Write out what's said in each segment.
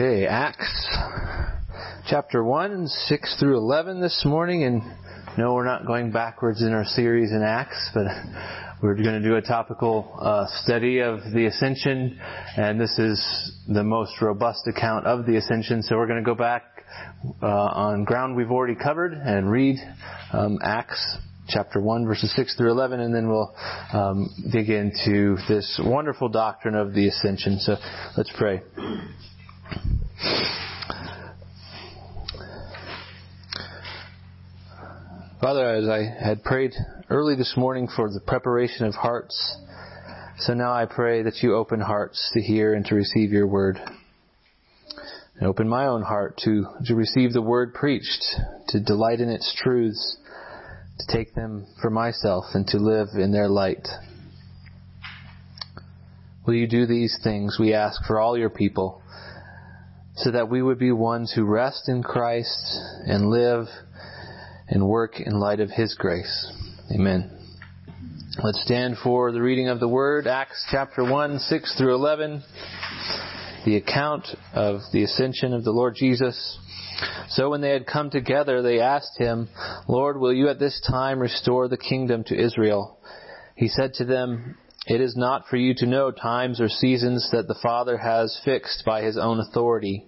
Okay, Acts chapter 1, 6 through 11 this morning. And no, we're not going backwards in our series in Acts, but we're going to do a topical uh, study of the ascension. And this is the most robust account of the ascension. So we're going to go back uh, on ground we've already covered and read um, Acts chapter 1 verses 6 through 11 and then we'll um, dig into this wonderful doctrine of the ascension so let's pray Father, as I had prayed early this morning for the preparation of hearts, so now I pray that you open hearts to hear and to receive your word. And open my own heart to, to receive the word preached, to delight in its truths, to take them for myself and to live in their light. Will you do these things, we ask, for all your people, so that we would be ones who rest in Christ and live and work in light of His grace. Amen. Let's stand for the reading of the Word, Acts chapter 1, 6 through 11, the account of the ascension of the Lord Jesus. So when they had come together, they asked him, Lord, will you at this time restore the kingdom to Israel? He said to them, It is not for you to know times or seasons that the Father has fixed by his own authority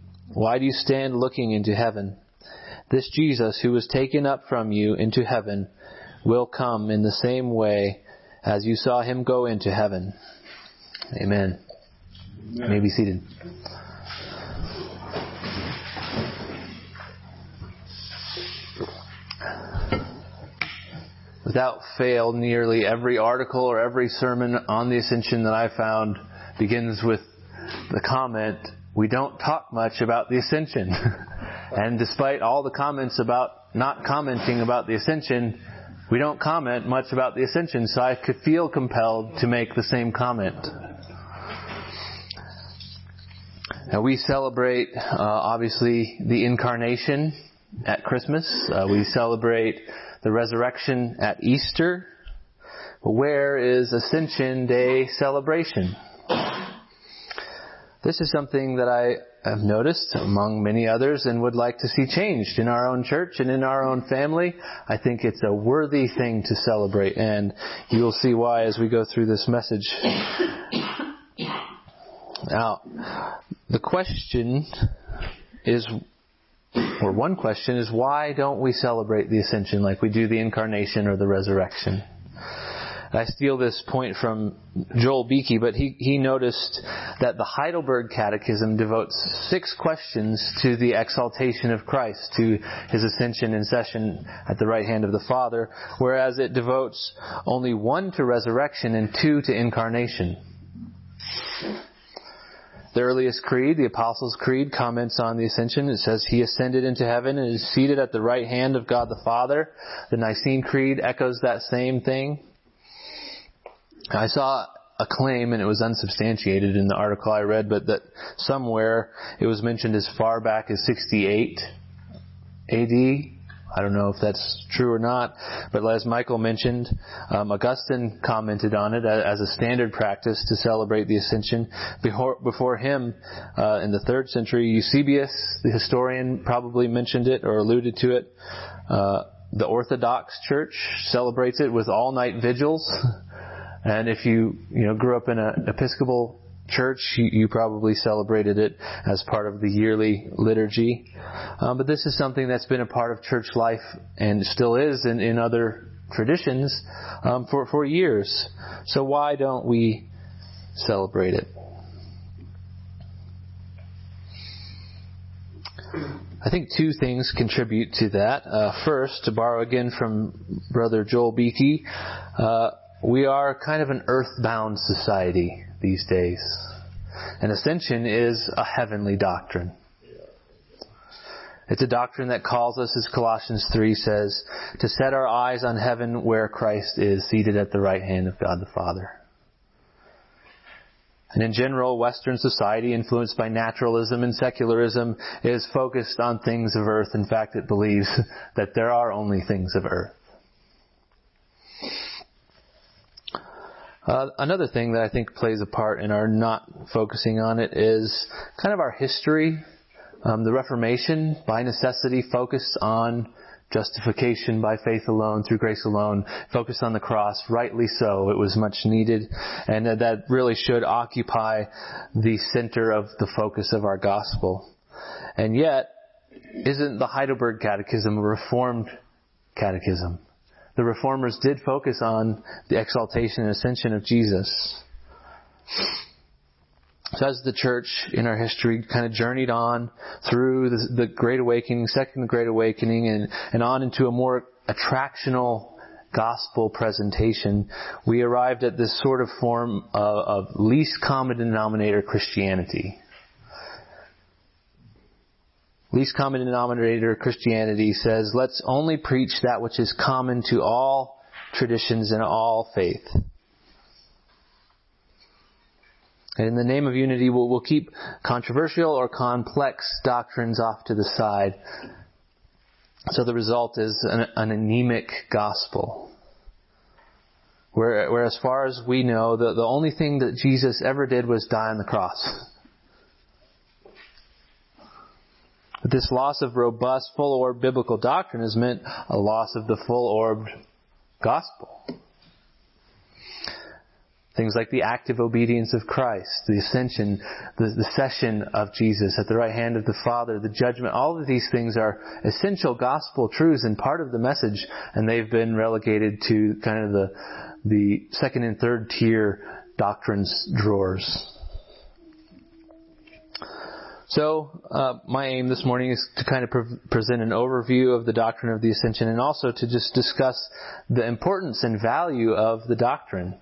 why do you stand looking into heaven? This Jesus who was taken up from you into heaven will come in the same way as you saw him go into heaven. Amen. Amen. You may be seated. Without fail, nearly every article or every sermon on the ascension that I found begins with the comment, we don't talk much about the ascension. and despite all the comments about not commenting about the ascension, we don't comment much about the ascension, so I could feel compelled to make the same comment. Now we celebrate, uh, obviously, the incarnation at Christmas. Uh, we celebrate the resurrection at Easter. Where is Ascension Day celebration? This is something that I have noticed among many others and would like to see changed in our own church and in our own family. I think it's a worthy thing to celebrate and you will see why as we go through this message. Now, the question is, or one question is, why don't we celebrate the ascension like we do the incarnation or the resurrection? I steal this point from Joel Beeke, but he, he noticed that the Heidelberg Catechism devotes six questions to the exaltation of Christ, to his ascension and session at the right hand of the Father, whereas it devotes only one to resurrection and two to incarnation. The earliest creed, the Apostles' Creed, comments on the ascension. It says, He ascended into heaven and is seated at the right hand of God the Father. The Nicene Creed echoes that same thing. I saw a claim, and it was unsubstantiated in the article I read, but that somewhere it was mentioned as far back as 68 AD. I don't know if that's true or not, but as Michael mentioned, um, Augustine commented on it as a standard practice to celebrate the Ascension. Before, before him, uh, in the third century, Eusebius, the historian, probably mentioned it or alluded to it. Uh, the Orthodox Church celebrates it with all-night vigils. And if you, you know, grew up in an Episcopal church, you, you, probably celebrated it as part of the yearly liturgy. Um, but this is something that's been a part of church life and still is in, in other traditions um, for, for years. So why don't we celebrate it? I think two things contribute to that. Uh, first, to borrow again from Brother Joel Beeke, uh, we are kind of an earthbound society these days. And ascension is a heavenly doctrine. It's a doctrine that calls us, as Colossians 3 says, to set our eyes on heaven where Christ is seated at the right hand of God the Father. And in general, Western society, influenced by naturalism and secularism, is focused on things of earth. In fact, it believes that there are only things of earth. Uh, another thing that I think plays a part in our not focusing on it is kind of our history. Um, the Reformation, by necessity, focused on justification by faith alone, through grace alone, focused on the cross, rightly so. It was much needed, and that really should occupy the center of the focus of our gospel. And yet, isn't the Heidelberg Catechism a reformed catechism? The reformers did focus on the exaltation and ascension of Jesus. So as the church in our history kind of journeyed on through the, the Great Awakening, Second Great Awakening, and, and on into a more attractional gospel presentation, we arrived at this sort of form of, of least common denominator Christianity least common denominator Christianity says, let's only preach that which is common to all traditions and all faith. And in the name of unity, we'll, we'll keep controversial or complex doctrines off to the side. So the result is an, an anemic gospel. Where, where as far as we know, the, the only thing that Jesus ever did was die on the cross. But this loss of robust, full orbed biblical doctrine has meant a loss of the full orbed gospel. Things like the active obedience of Christ, the ascension, the, the session of Jesus at the right hand of the Father, the judgment, all of these things are essential gospel truths and part of the message, and they've been relegated to kind of the, the second and third tier doctrines drawers. So, uh, my aim this morning is to kind of pre- present an overview of the doctrine of the ascension and also to just discuss the importance and value of the doctrine.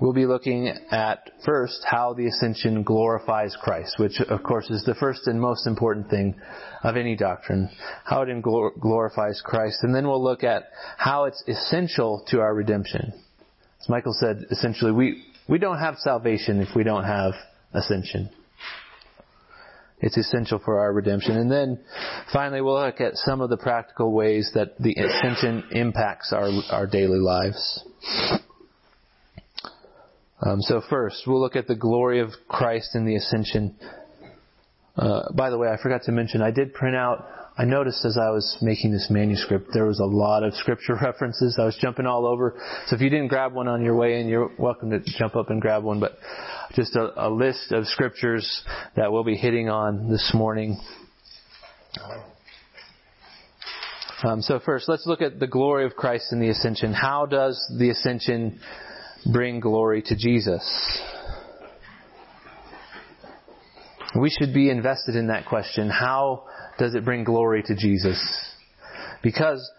We'll be looking at first how the ascension glorifies Christ, which of course is the first and most important thing of any doctrine. How it glorifies Christ. And then we'll look at how it's essential to our redemption. As Michael said, essentially, we, we don't have salvation if we don't have ascension. It's essential for our redemption. And then finally we'll look at some of the practical ways that the ascension impacts our, our daily lives. Um, so first, we'll look at the glory of Christ in the ascension. Uh, by the way, I forgot to mention, I did print out I noticed as I was making this manuscript, there was a lot of scripture references. I was jumping all over. So if you didn't grab one on your way in, you're welcome to jump up and grab one. But just a, a list of scriptures that we'll be hitting on this morning. Um, so first, let's look at the glory of Christ in the ascension. How does the ascension bring glory to Jesus? We should be invested in that question. How does it bring glory to Jesus? Because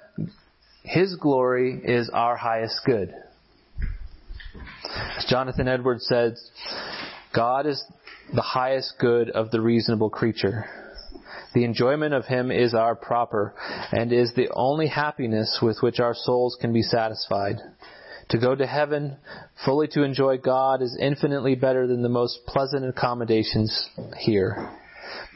His glory is our highest good. Jonathan Edwards says, God is the highest good of the reasonable creature. The enjoyment of Him is our proper and is the only happiness with which our souls can be satisfied. To go to heaven, fully to enjoy God, is infinitely better than the most pleasant accommodations here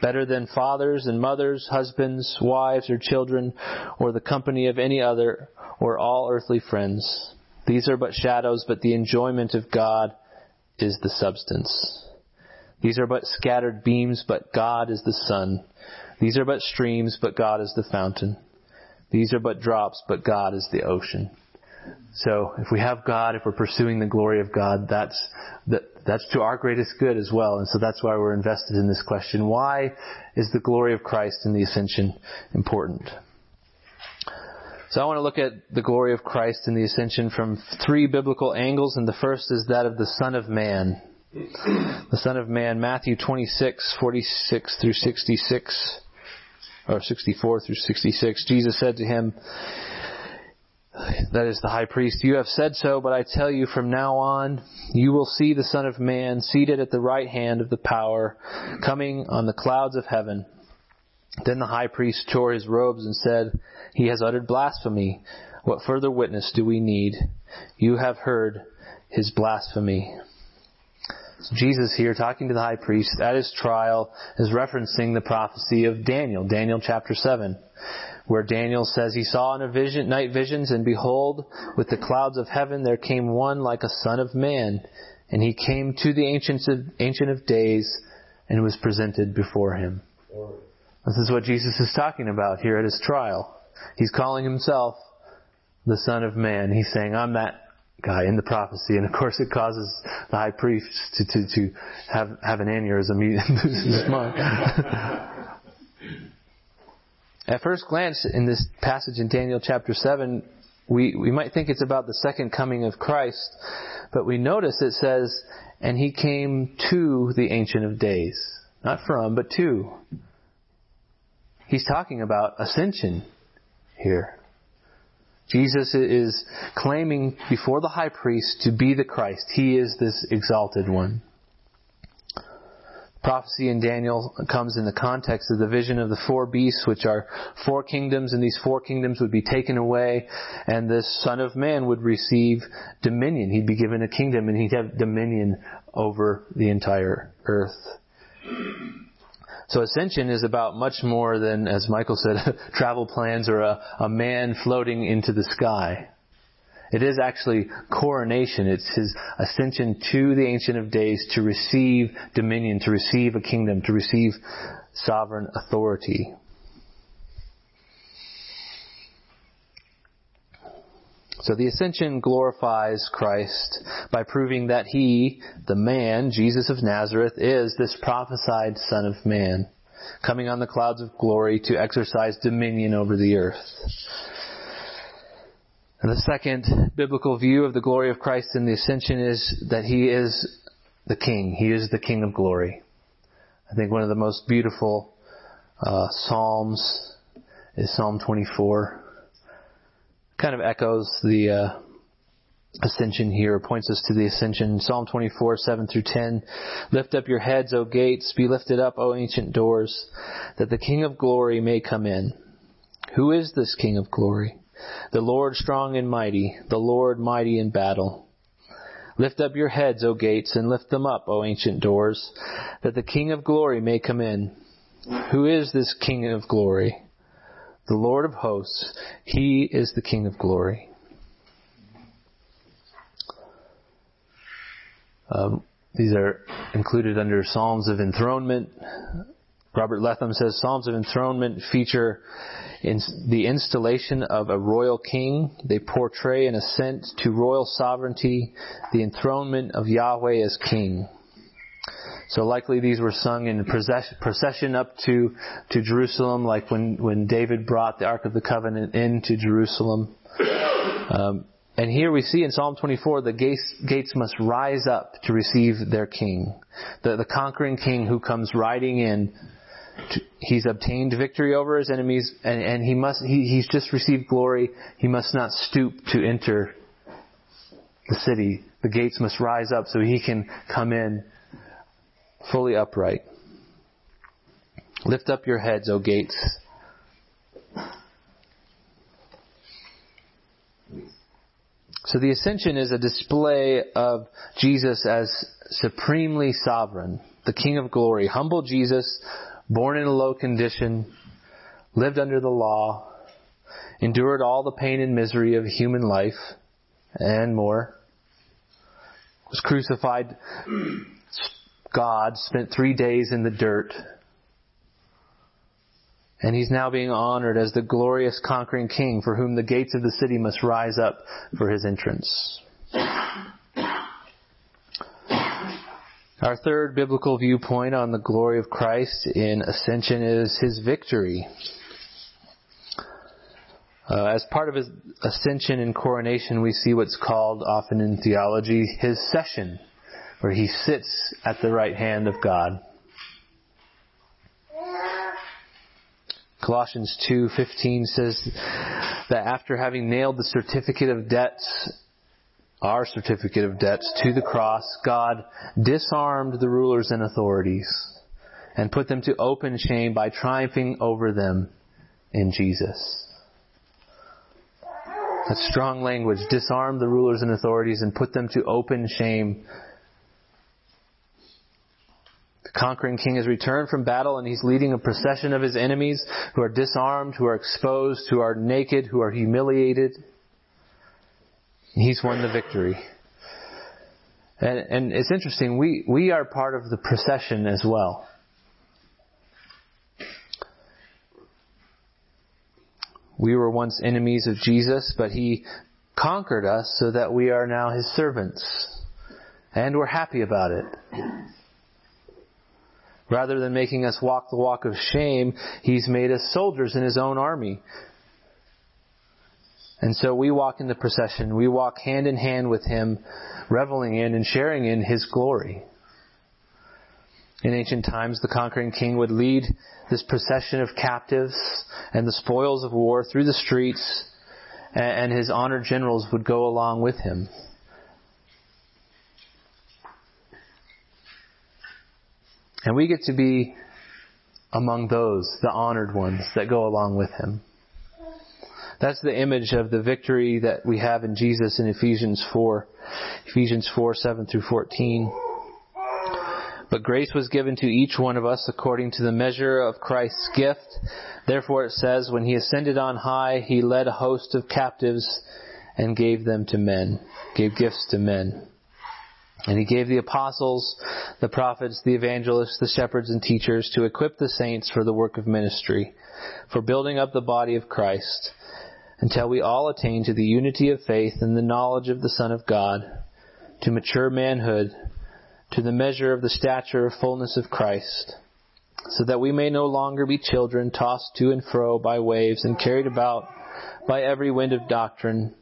better than fathers and mothers, husbands, wives, or children, or the company of any other, or all earthly friends. These are but shadows, but the enjoyment of God is the substance. These are but scattered beams, but God is the sun. These are but streams, but God is the fountain. These are but drops, but God is the ocean. So if we have God, if we're pursuing the glory of God, that's that, that's to our greatest good as well. And so that's why we're invested in this question. Why is the glory of Christ in the ascension important? So I want to look at the glory of Christ in the ascension from three biblical angles, and the first is that of the Son of Man. The Son of Man, Matthew 26, 46 through 66, or 64 through 66. Jesus said to him, that is the high priest, you have said so, but I tell you from now on, you will see the Son of Man seated at the right hand of the power, coming on the clouds of heaven. Then the high priest tore his robes and said, He has uttered blasphemy. What further witness do we need? You have heard his blasphemy. Jesus here talking to the high priest at his trial is referencing the prophecy of Daniel, Daniel chapter 7 where Daniel says he saw in a vision, night visions, and behold, with the clouds of heaven there came one like a son of man, and he came to the of, ancient of days and was presented before him. This is what Jesus is talking about here at his trial. He's calling himself the Son of Man. He's saying, I'm that guy in the prophecy. And of course it causes the high priest to, to, to have, have an aneurysm. He loses his mind. At first glance in this passage in Daniel chapter 7, we, we might think it's about the second coming of Christ, but we notice it says, and he came to the Ancient of Days. Not from, but to. He's talking about ascension here. Jesus is claiming before the high priest to be the Christ. He is this exalted one prophecy in Daniel comes in the context of the vision of the four beasts, which are four kingdoms, and these four kingdoms would be taken away, and this Son of Man would receive dominion. He'd be given a kingdom, and he'd have dominion over the entire earth. So ascension is about much more than, as Michael said, travel plans or a, a man floating into the sky. It is actually coronation. It's his ascension to the Ancient of Days to receive dominion, to receive a kingdom, to receive sovereign authority. So the ascension glorifies Christ by proving that he, the man, Jesus of Nazareth, is this prophesied Son of Man, coming on the clouds of glory to exercise dominion over the earth. And the second biblical view of the glory of Christ in the ascension is that he is the king. He is the king of glory. I think one of the most beautiful uh, psalms is Psalm 24. Kind of echoes the uh, ascension here, points us to the ascension. Psalm 24, 7 through 10. Lift up your heads, O gates, be lifted up, O ancient doors, that the King of glory may come in. Who is this King of glory? The Lord strong and mighty, the Lord mighty in battle. Lift up your heads, O gates, and lift them up, O ancient doors, that the King of glory may come in. Who is this King of glory? The Lord of hosts. He is the King of glory. Um, these are included under Psalms of enthronement. Robert Letham says Psalms of enthronement feature in the installation of a royal king. They portray an ascent to royal sovereignty, the enthronement of Yahweh as king. So likely these were sung in procession up to, to Jerusalem, like when, when David brought the Ark of the Covenant into Jerusalem. Um, and here we see in Psalm 24 the gates, gates must rise up to receive their king. The, the conquering king who comes riding in he's obtained victory over his enemies and, and he must he, he's just received glory he must not stoop to enter the city the gates must rise up so he can come in fully upright. Lift up your heads o gates. So the ascension is a display of Jesus as supremely sovereign the king of glory humble Jesus born in a low condition, lived under the law, endured all the pain and misery of human life, and more, was crucified, God spent three days in the dirt, and he's now being honored as the glorious conquering king for whom the gates of the city must rise up for his entrance. Our third biblical viewpoint on the glory of Christ in ascension is his victory. Uh, as part of his ascension and coronation, we see what's called often in theology his session, where he sits at the right hand of God. Colossians 2:15 says that after having nailed the certificate of debts, our certificate of debts, to the cross, God disarmed the rulers and authorities and put them to open shame by triumphing over them in Jesus. That's strong language. Disarm the rulers and authorities and put them to open shame. Conquering king has returned from battle and he's leading a procession of his enemies who are disarmed, who are exposed, who are naked, who are humiliated. He's won the victory. And, and it's interesting, we, we are part of the procession as well. We were once enemies of Jesus, but He conquered us so that we are now His servants. And we're happy about it. Rather than making us walk the walk of shame, He's made us soldiers in His own army. And so we walk in the procession. We walk hand in hand with Him, reveling in and sharing in His glory. In ancient times, the conquering king would lead this procession of captives and the spoils of war through the streets, and his honored generals would go along with him. And we get to be among those, the honored ones that go along with him. That's the image of the victory that we have in Jesus in Ephesians 4, Ephesians 4, 7 through 14. But grace was given to each one of us according to the measure of Christ's gift. Therefore it says, when he ascended on high, he led a host of captives and gave them to men, gave gifts to men. And he gave the apostles, the prophets, the evangelists, the shepherds and teachers to equip the saints for the work of ministry, for building up the body of Christ, until we all attain to the unity of faith and the knowledge of the Son of God, to mature manhood, to the measure of the stature of fullness of Christ, so that we may no longer be children tossed to and fro by waves and carried about by every wind of doctrine,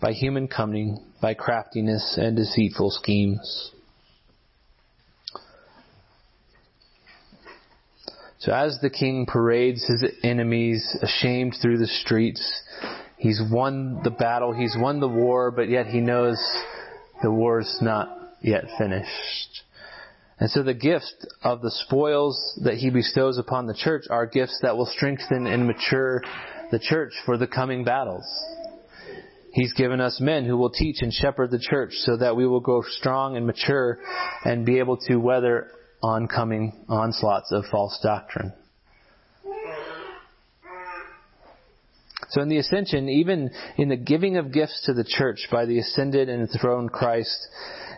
by human cunning, by craftiness and deceitful schemes. So as the king parades his enemies ashamed through the streets, he's won the battle, he's won the war, but yet he knows the war's not yet finished. And so the gift of the spoils that he bestows upon the church are gifts that will strengthen and mature the church for the coming battles. He's given us men who will teach and shepherd the church so that we will grow strong and mature and be able to weather oncoming onslaughts of false doctrine. So in the ascension, even in the giving of gifts to the church by the ascended and enthroned Christ,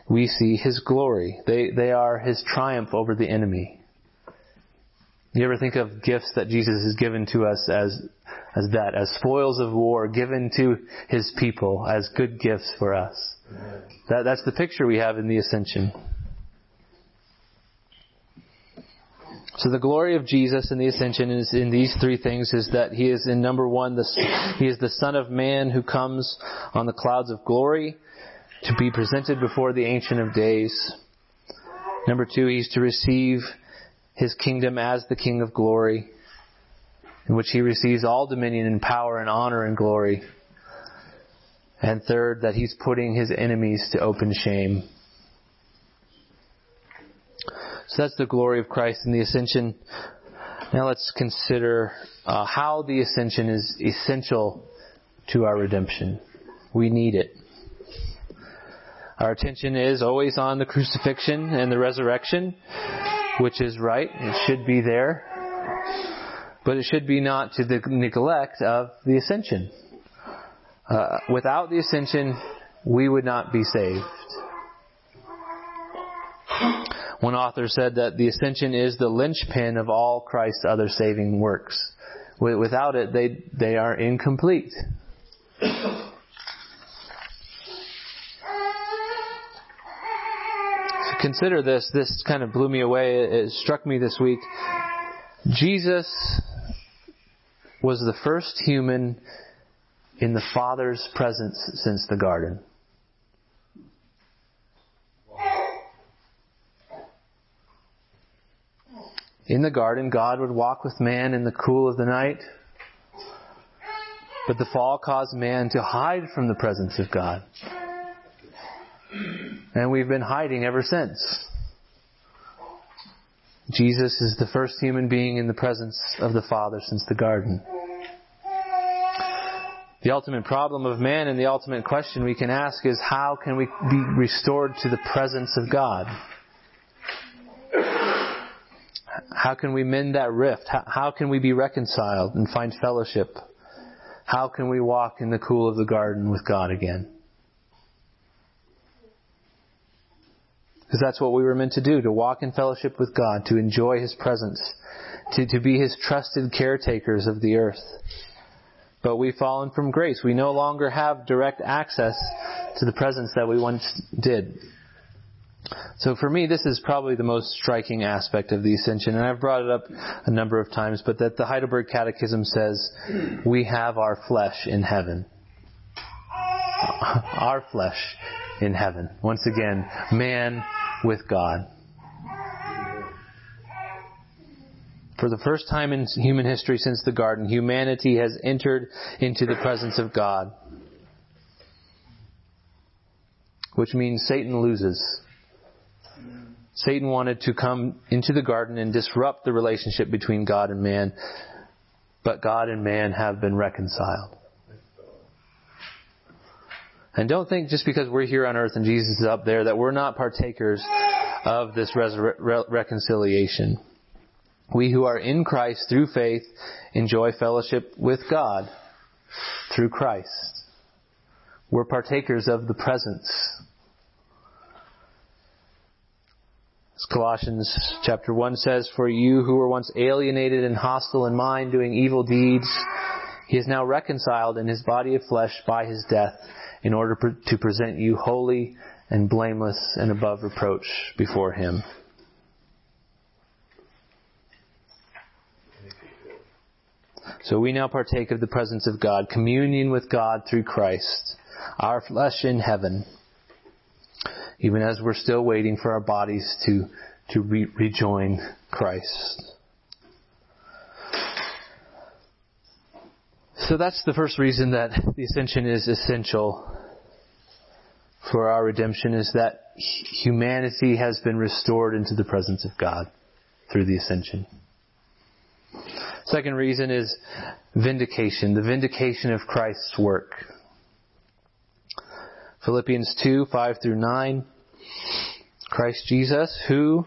we see his glory. They, they are his triumph over the enemy. You ever think of gifts that Jesus has given to us as, as that, as spoils of war given to his people as good gifts for us? That, that's the picture we have in the ascension. So the glory of Jesus in the ascension is in these three things is that he is in number one, the, he is the son of man who comes on the clouds of glory to be presented before the Ancient of Days. Number two, he's to receive his kingdom as the King of glory, in which he receives all dominion and power and honor and glory. And third, that he's putting his enemies to open shame. So that's the glory of Christ in the ascension. Now let's consider uh, how the ascension is essential to our redemption. We need it. Our attention is always on the crucifixion and the resurrection, which is right. It should be there. But it should be not to the neglect of the ascension. Uh, without the ascension, we would not be saved. One author said that the ascension is the linchpin of all Christ's other saving works. Without it, they, they are incomplete. Consider this. This kind of blew me away. It struck me this week. Jesus was the first human in the Father's presence since the garden. In the garden, God would walk with man in the cool of the night. But the fall caused man to hide from the presence of God. And we've been hiding ever since. Jesus is the first human being in the presence of the Father since the garden. The ultimate problem of man and the ultimate question we can ask is how can we be restored to the presence of God? How can we mend that rift? How, can we be reconciled and find fellowship? How can we walk in the cool of the garden with God again? Because that's what we were meant to do, to walk in fellowship with God, to enjoy His presence, to, to be His trusted caretakers of the earth. But we've fallen from grace. We no longer have direct access to the presence that we once did. So for me, this is probably the most striking aspect of the ascension, and I've brought it up a number of times, but that the Heidelberg Catechism says, we have our flesh in heaven. Our flesh in heaven. Once again, man with God. For the first time in human history since the garden, humanity has entered into the presence of God. Which means Satan loses. Satan wanted to come into the garden and disrupt the relationship between God and man, but God and man have been reconciled. And don't think just because we're here on earth and Jesus is up there that we're not partakers of this re- reconciliation. We who are in Christ through faith enjoy fellowship with God through Christ. We're partakers of the presence. As Colossians chapter 1 says, For you who were once alienated and hostile in mind, doing evil deeds, he is now reconciled in his body of flesh by his death in order to present you holy and blameless and above reproach before Him. So we now partake of the presence of God, communion with God through Christ, our flesh in heaven, even as we're still waiting for our bodies to, to re- rejoin Christ. So that's the first reason that the ascension is essential for our redemption is that humanity has been restored into the presence of God through the ascension. Second reason is vindication, the vindication of Christ's work. Philippians 2, 5 through 9. Christ Jesus, who,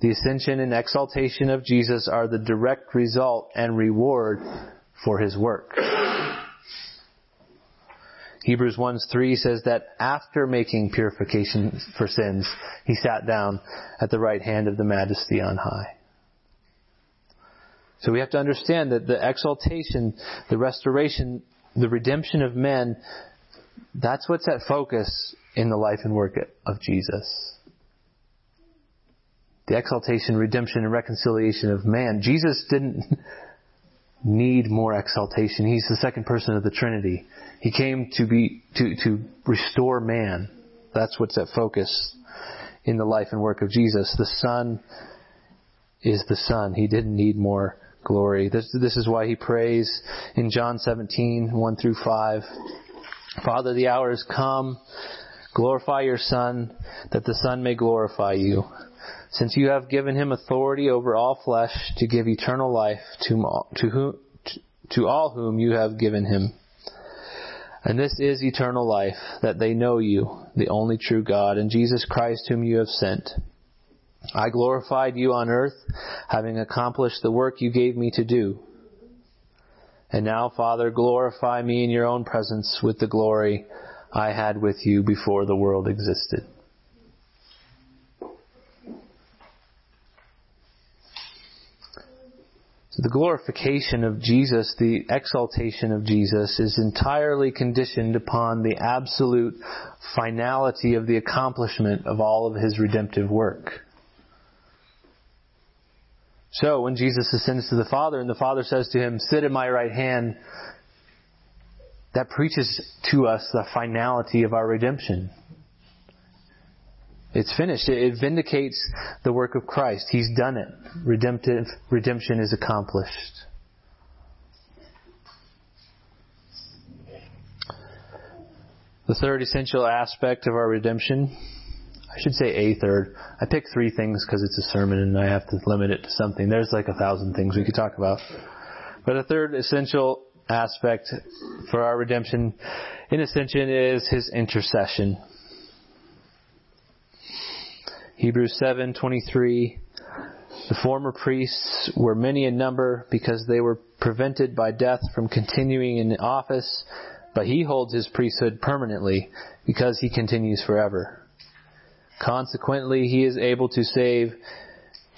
The ascension and exaltation of Jesus are the direct result and reward for his work. Hebrews 1 3 says that after making purification for sins, he sat down at the right hand of the majesty on high. So we have to understand that the exaltation, the restoration, the redemption of men, that's what's at focus in the life and work of Jesus the exaltation, redemption, and reconciliation of man. Jesus didn't need more exaltation. He's the second person of the Trinity. He came to be to to restore man. That's what's at focus in the life and work of Jesus. The Son is the Son. He didn't need more glory. This this is why he prays in John 17, 1 through 5. Father, the hour has come. Glorify your Son, that the Son may glorify you since you have given him authority over all flesh to give eternal life to, to, to all whom you have given him. And this is eternal life, that they know you, the only true God, and Jesus Christ whom you have sent. I glorified you on earth, having accomplished the work you gave me to do. And now, Father, glorify me in your own presence with the glory I had with you before the world existed. The glorification of Jesus, the exaltation of Jesus, is entirely conditioned upon the absolute finality of the accomplishment of all of his redemptive work. So when Jesus ascends to the Father and the Father says to him, Sit at my right hand, that preaches to us the finality of our redemption. It's finished. It vindicates the work of Christ. He's done it. Redemptive redemption is accomplished. The third essential aspect of our redemption, I should say a third. I picked three things because it's a sermon and I have to limit it to something. There's like a thousand things we could talk about. But a third essential aspect for our redemption in ascension is his intercession. Hebrews 7:23 The former priests were many in number because they were prevented by death from continuing in office, but he holds his priesthood permanently because he continues forever. Consequently, he is able to save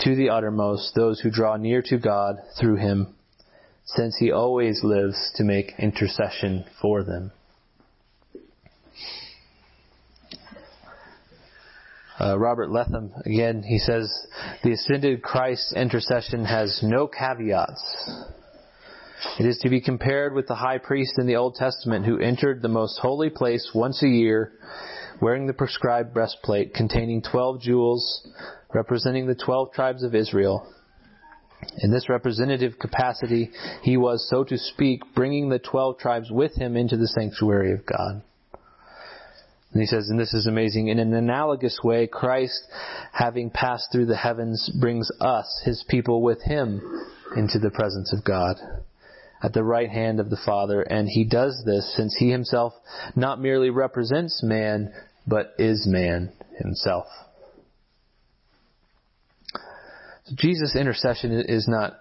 to the uttermost those who draw near to God through him, since he always lives to make intercession for them. Uh, Robert Letham, again, he says, the ascended Christ's intercession has no caveats. It is to be compared with the high priest in the Old Testament who entered the most holy place once a year wearing the prescribed breastplate containing twelve jewels representing the twelve tribes of Israel. In this representative capacity, he was, so to speak, bringing the twelve tribes with him into the sanctuary of God. And he says, and this is amazing, in an analogous way, Christ, having passed through the heavens, brings us, his people, with him into the presence of God at the right hand of the Father. And he does this since he himself not merely represents man, but is man himself. So Jesus' intercession is not,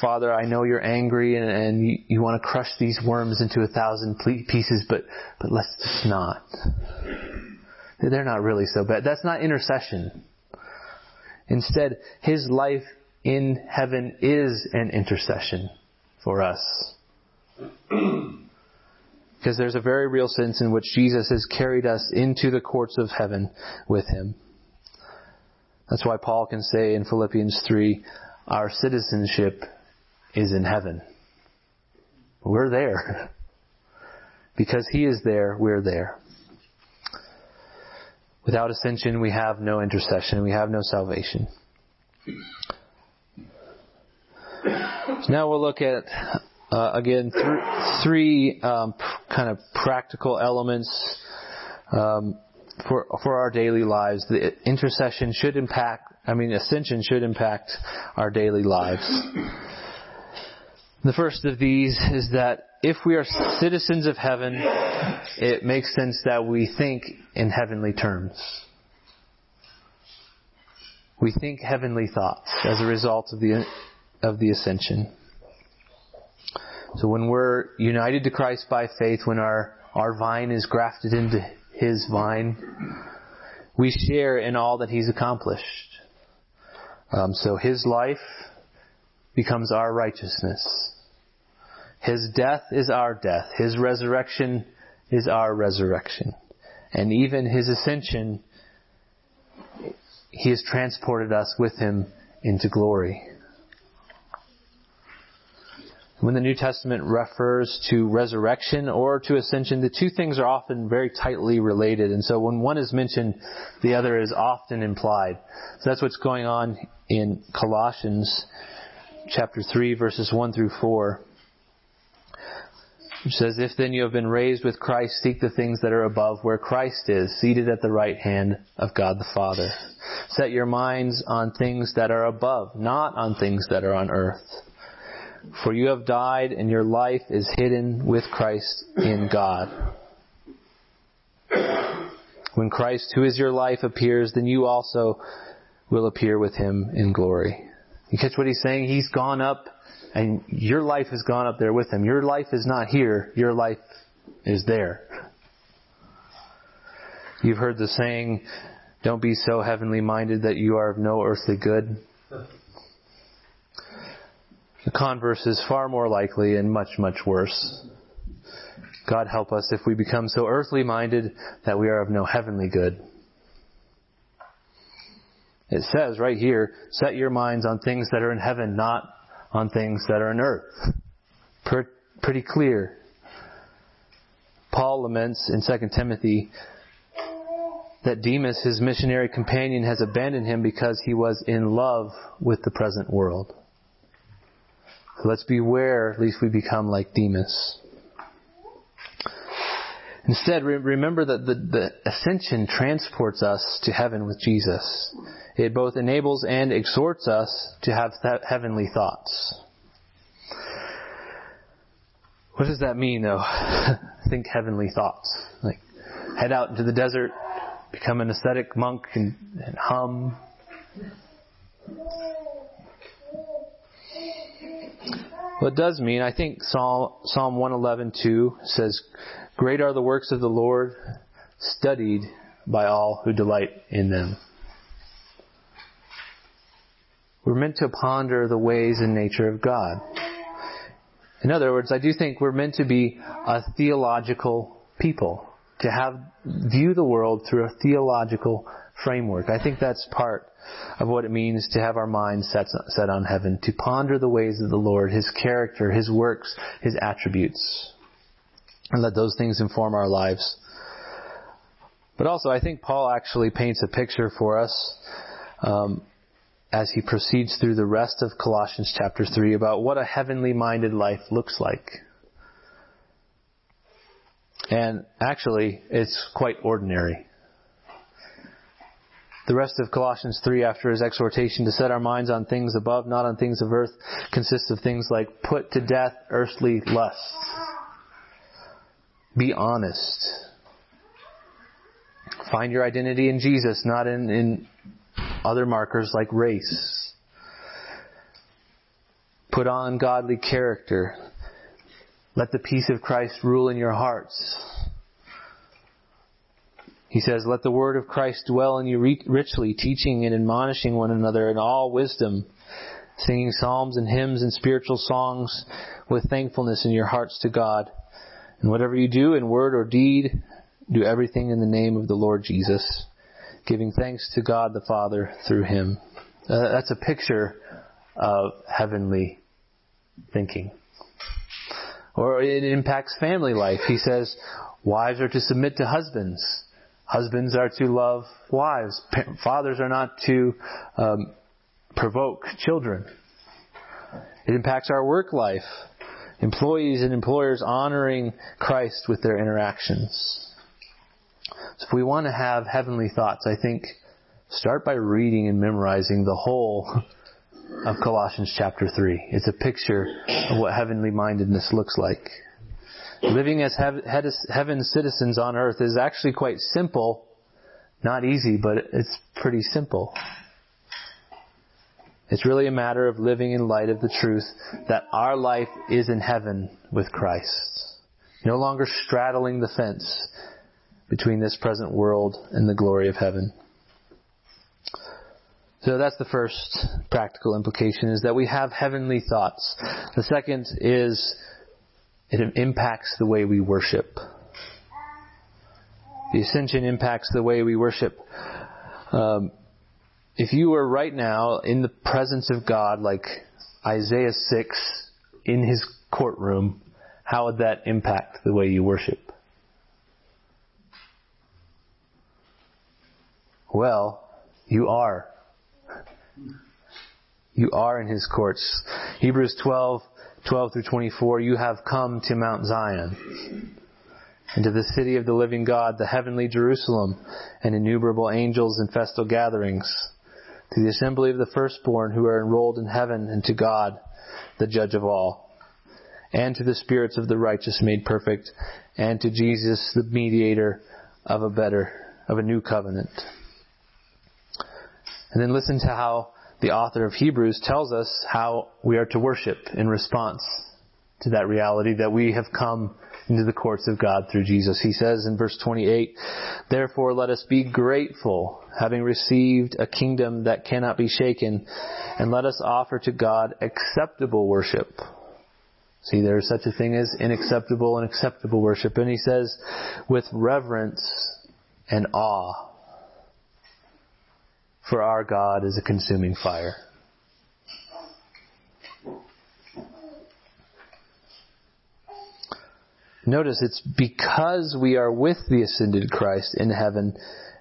Father, I know you're angry and, and you, you, want to crush these worms into a thousand pieces, but, but let's just not. They're not really so bad. That's not intercession. Instead, His life in heaven is an intercession for us. Because there's a very real sense in which Jesus has carried us into the courts of heaven with Him. That's why Paul can say in Philippians 3, our citizenship is in heaven. We're there. Because He is there, we're there. Without ascension, we have no intercession, we have no salvation. So now we'll look at, uh, again, th- three um, kind of practical elements um, for, for our daily lives. The intercession should impact I mean, ascension should impact our daily lives. The first of these is that if we are citizens of heaven, it makes sense that we think in heavenly terms. We think heavenly thoughts as a result of the, of the ascension. So when we're united to Christ by faith, when our, our vine is grafted into His vine, we share in all that He's accomplished. Um, so his life becomes our righteousness. His death is our death. His resurrection is our resurrection. And even his ascension, he has transported us with him into glory. When the New Testament refers to resurrection or to ascension, the two things are often very tightly related. And so when one is mentioned, the other is often implied. So that's what's going on in Colossians chapter 3 verses 1 through 4. Which says, If then you have been raised with Christ, seek the things that are above where Christ is, seated at the right hand of God the Father. Set your minds on things that are above, not on things that are on earth. For you have died, and your life is hidden with Christ in God. When Christ, who is your life, appears, then you also will appear with him in glory. You catch what he's saying? He's gone up, and your life has gone up there with him. Your life is not here, your life is there. You've heard the saying, don't be so heavenly minded that you are of no earthly good. The converse is far more likely and much, much worse. God help us if we become so earthly minded that we are of no heavenly good. It says right here, set your minds on things that are in heaven, not on things that are in earth. Pretty clear. Paul laments in 2 Timothy that Demas, his missionary companion, has abandoned him because he was in love with the present world. Let's beware, lest we become like Demas. Instead, remember that the, the ascension transports us to heaven with Jesus. It both enables and exhorts us to have th- heavenly thoughts. What does that mean, though? Think heavenly thoughts. Like, head out into the desert, become an ascetic monk, and, and hum. What does mean, I think Psalm, Psalm 111.2 says, Great are the works of the Lord, studied by all who delight in them. We're meant to ponder the ways and nature of God. In other words, I do think we're meant to be a theological people, to have view the world through a theological framework. I think that's part of what it means to have our minds set, set on heaven, to ponder the ways of the Lord, His character, His works, His attributes and let those things inform our lives. But also, I think Paul actually paints a picture for us um, as he proceeds through the rest of Colossians chapter 3 about what a heavenly minded life looks like. And actually, it's quite ordinary. The rest of Colossians 3, after his exhortation to set our minds on things above, not on things of earth, consists of things like put to death earthly lusts be honest. Find your identity in Jesus, not in, in other markers like race. Put on godly character. Let the peace of Christ rule in your hearts. He says, Let the word of Christ dwell in you richly, teaching and admonishing one another in all wisdom, singing psalms and hymns and spiritual songs with thankfulness in your hearts to God. And whatever you do in word or deed, do everything in the name of the Lord Jesus, giving thanks to God the Father through him. Uh, that's a picture of heavenly thinking. Or it impacts family life. He says, wives are to submit to husbands. Husbands are to love wives. Fathers are not to um, provoke children. It impacts our work life employees and employers honoring Christ with their interactions. So if we want to have heavenly thoughts, I think start by reading and memorizing the whole of Colossians chapter 3. It's a picture of what heavenly mindedness looks like. Living as heaven's citizens on earth is actually quite simple. Not easy, but it's pretty simple. It's really a matter of living in light of the truth that our life is in heaven with Christ. No longer straddling the fence between this present world and the glory of heaven. So that's the first practical implication is that we have heavenly thoughts. The second is it impacts the way we worship. The ascension impacts the way we worship. Um, if you were right now in the presence of God, like Isaiah 6 in his courtroom, how would that impact the way you worship? Well, you are. You are in his courts. Hebrews 12, 12 through 24, you have come to Mount Zion and to the city of the living God, the heavenly Jerusalem, and innumerable angels in festal gatherings to the assembly of the firstborn who are enrolled in heaven, and to God, the judge of all, and to the spirits of the righteous made perfect, and to Jesus, the mediator of a better, of a new covenant. And then listen to how the author of Hebrews tells us how we are to worship in response to that reality that we have come into the courts of God through Jesus. He says in verse 28, Therefore let us be grateful, having received a kingdom that cannot be shaken, and let us offer to God acceptable worship. See, there is such a thing as inacceptable and acceptable worship. And he says, with reverence and awe. For our God is a consuming fire. Notice it's because we are with the ascended Christ in heaven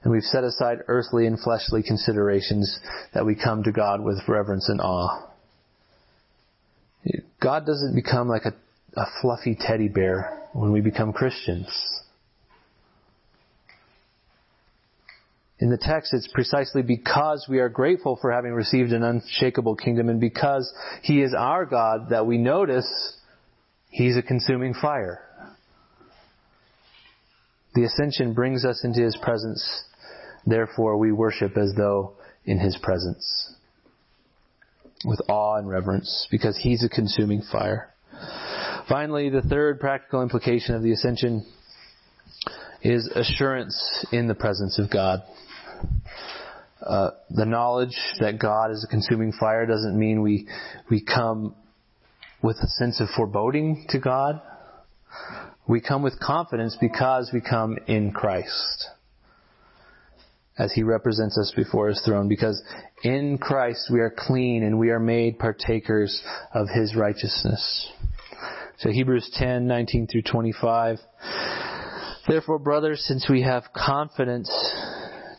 and we've set aside earthly and fleshly considerations that we come to God with reverence and awe. God doesn't become like a, a fluffy teddy bear when we become Christians. In the text, it's precisely because we are grateful for having received an unshakable kingdom and because He is our God that we notice He's a consuming fire. The ascension brings us into His presence. Therefore, we worship as though in His presence. With awe and reverence, because He's a consuming fire. Finally, the third practical implication of the ascension is assurance in the presence of God. Uh, the knowledge that God is a consuming fire doesn't mean we we come with a sense of foreboding to God. We come with confidence because we come in Christ. As He represents us before His throne, because in Christ we are clean and we are made partakers of His righteousness. So Hebrews 10, 19 through 25. Therefore, brothers, since we have confidence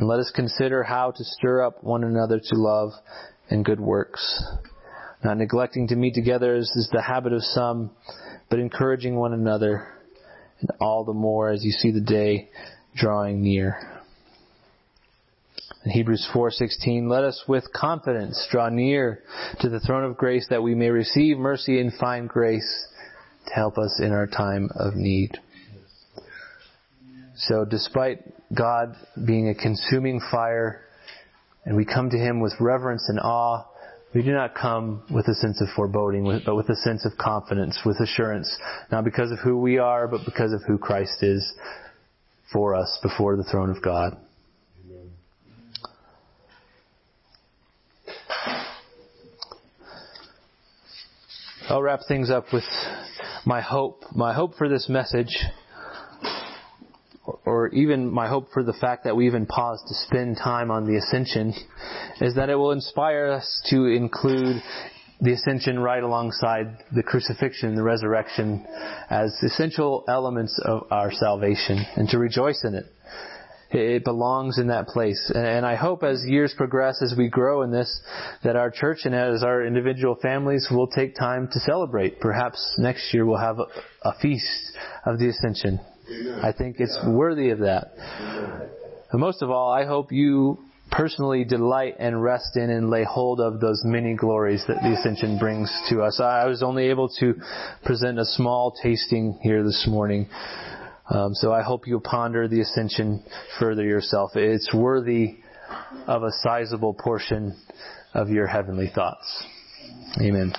And let us consider how to stir up one another to love and good works, not neglecting to meet together as is the habit of some, but encouraging one another and all the more as you see the day drawing near. In Hebrews 4:16, let us with confidence draw near to the throne of grace that we may receive mercy and find grace to help us in our time of need. So despite God being a consuming fire and we come to Him with reverence and awe, we do not come with a sense of foreboding, but with a sense of confidence, with assurance, not because of who we are, but because of who Christ is for us before the throne of God. I'll wrap things up with my hope. My hope for this message or even my hope for the fact that we even pause to spend time on the ascension is that it will inspire us to include the ascension right alongside the crucifixion, the resurrection as essential elements of our salvation and to rejoice in it. It belongs in that place. And I hope as years progress, as we grow in this, that our church and as our individual families will take time to celebrate. Perhaps next year we'll have a, feast of the ascension I think it's worthy of that. And most of all, I hope you personally delight and rest in and lay hold of those many glories that the ascension brings to us. I was only able to present a small tasting here this morning. Um, so I hope you ponder the ascension further yourself. It's worthy of a sizable portion of your heavenly thoughts. Amen.